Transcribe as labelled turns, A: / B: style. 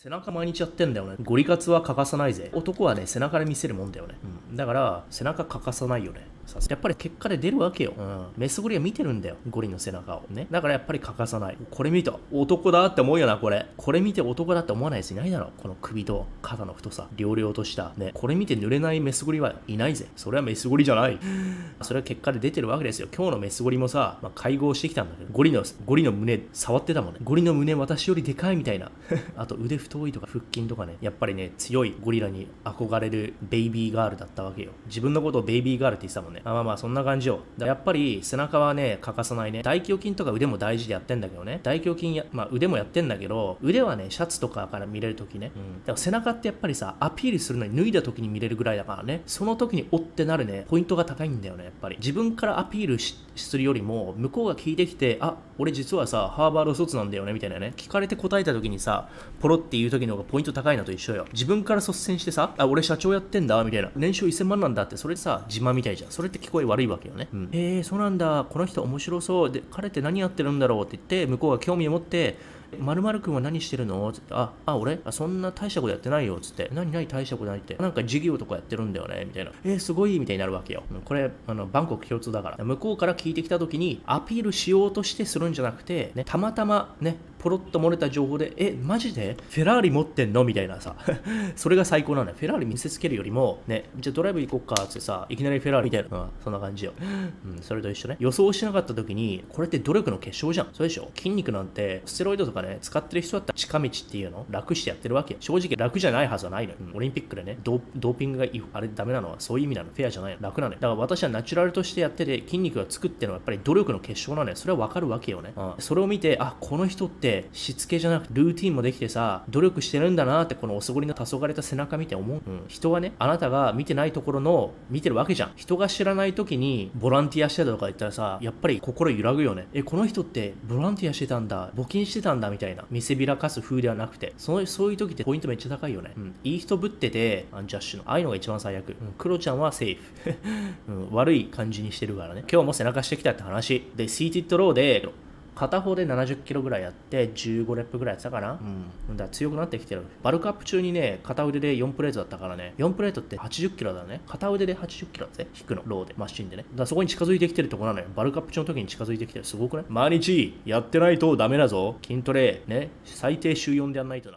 A: 背中毎日やってんだよね。ゴリ活は欠かさないぜ。男はね、背中で見せるもんだよね。うん。だから、背中欠かさないよね。さやっぱり結果で出るわけよ。うん。メスゴリは見てるんだよ。ゴリの背中を。ね。だからやっぱり欠かさない。これ見た。男だって思うよな、これ。これ見て男だって思わないやついないだろ。この首と肩の太さ。両々とした。ね。これ見て濡れないメスゴリはいないぜ。それはメスゴリじゃない。それは結果で出てるわけですよ。今日のメスゴリもさ、まあ、会合してきたんだけど、ゴリの、ゴリの胸触ってたもんね。ゴリの胸私よりでかいみたいな。あと腕太いとか腹筋とかね、やっぱりね、強いゴリラに憧れるベイビーガールだったわけよ。自分のことをベイビーガールって言ってたもんね。あまあまあ、そんな感じよ。やっぱり背中はね、欠かさないね。大胸筋とか腕も大事でやってんだけどね。大胸筋や、まあ腕もやってんだけど、腕はね、シャツとかから見れるときね。うん。でも背中ってやっぱりさ、アピールするのに脱いだときに見れるぐらいだからね。その時におってなるね、ポイントが高いんだよね、やっぱり。自分からアピールするよりも、向こうが聞いてきて、あ、俺実はさ、ハーバード卒なんだよね、みたいなね。聞かれて答えた時にさ、ポロっていう時の方がポイント高いのと一緒よ。自分から率先してさ、あ、俺社長やってんだ、みたいな。年収1000万なんだって、それさ、自慢みたいじゃん。それって聞こえ悪いわけよね。うん、えー、そうなんだ、この人面白そう。で、彼って何やってるんだろうって言って、向こうが興味を持って、まるまるくんは何してるの？つって、あ、あ、俺？あそんな大したことやってないよ。つって、何何大したことないって？なんか授業とかやってるんだよね？みたいな。えー、すごいみたいになるわけよ。これ、あの、バンコク共通だから。向こうから聞いてきた時に、アピールしようとしてするんじゃなくて、ね、たまたまね、ポロッと漏れた情報で、え、マジで？フェラーリ持ってんの？みたいなさ。それが最高なんだよ。フェラーリ見せつけるよりも、ね、じゃあドライブ行こっかってさ、いきなりフェラーリみたいな、うん、そんな感じよ。うん、それと一緒ね。予想しなかった時に、これって努力の結晶じゃん。そうでしょ？筋肉なんて、ステロイドとかね、使ってる人だったら近道っていうの？楽してやってるわけ。正直楽じゃないはずはないのよ。うん、オリンピックでね、ドーピングがいあれダメなのはそういう意味なの。フェアじゃないの。楽なのよ。だから私はナチュラルとしてやってて、筋肉がつくっていうのはやっぱり努力の結晶なのよ。それはわかるわけよね。うん、それを見て、あ、この人ってしつけじゃなくて、ルーティンもできてさ、努力してるんだなって、このおそごりの黄昏た背中見て思う。うん。人はね、あなたが見てないところの、見てるわけじゃん。人が知らない時に、ボランティアしてたとか言ったらさ、やっぱり心揺らぐよね。え、この人ってボランティアしてたんだ、募金してたんだみたいな。見せびらかす風ではなくて、そのそういう時ってポイントめっちゃ高いよね。うん。いい人ぶってて、アンジャッシュの。ああいうのが一番最悪。うん。クロちゃんはセーフ。うん。悪い感じにしてるからね。今日も背中してきたって話。で、シーテッドローで、片方で70キロぐらいやって15レップぐらいやってたかな？うん。だから強くなってきてる。バルクアップ中にね、片腕で4プレートだったからね、4プレートって80キロだね。片腕で80キロだぜ。引くの、ローで、マシンでね。だからそこに近づいてきてるとこなのよ。バルクアップ中の時に近づいてきてる。すごくね。毎日やってないとダメだぞ。筋トレ、ね。最低週4でやんないとな。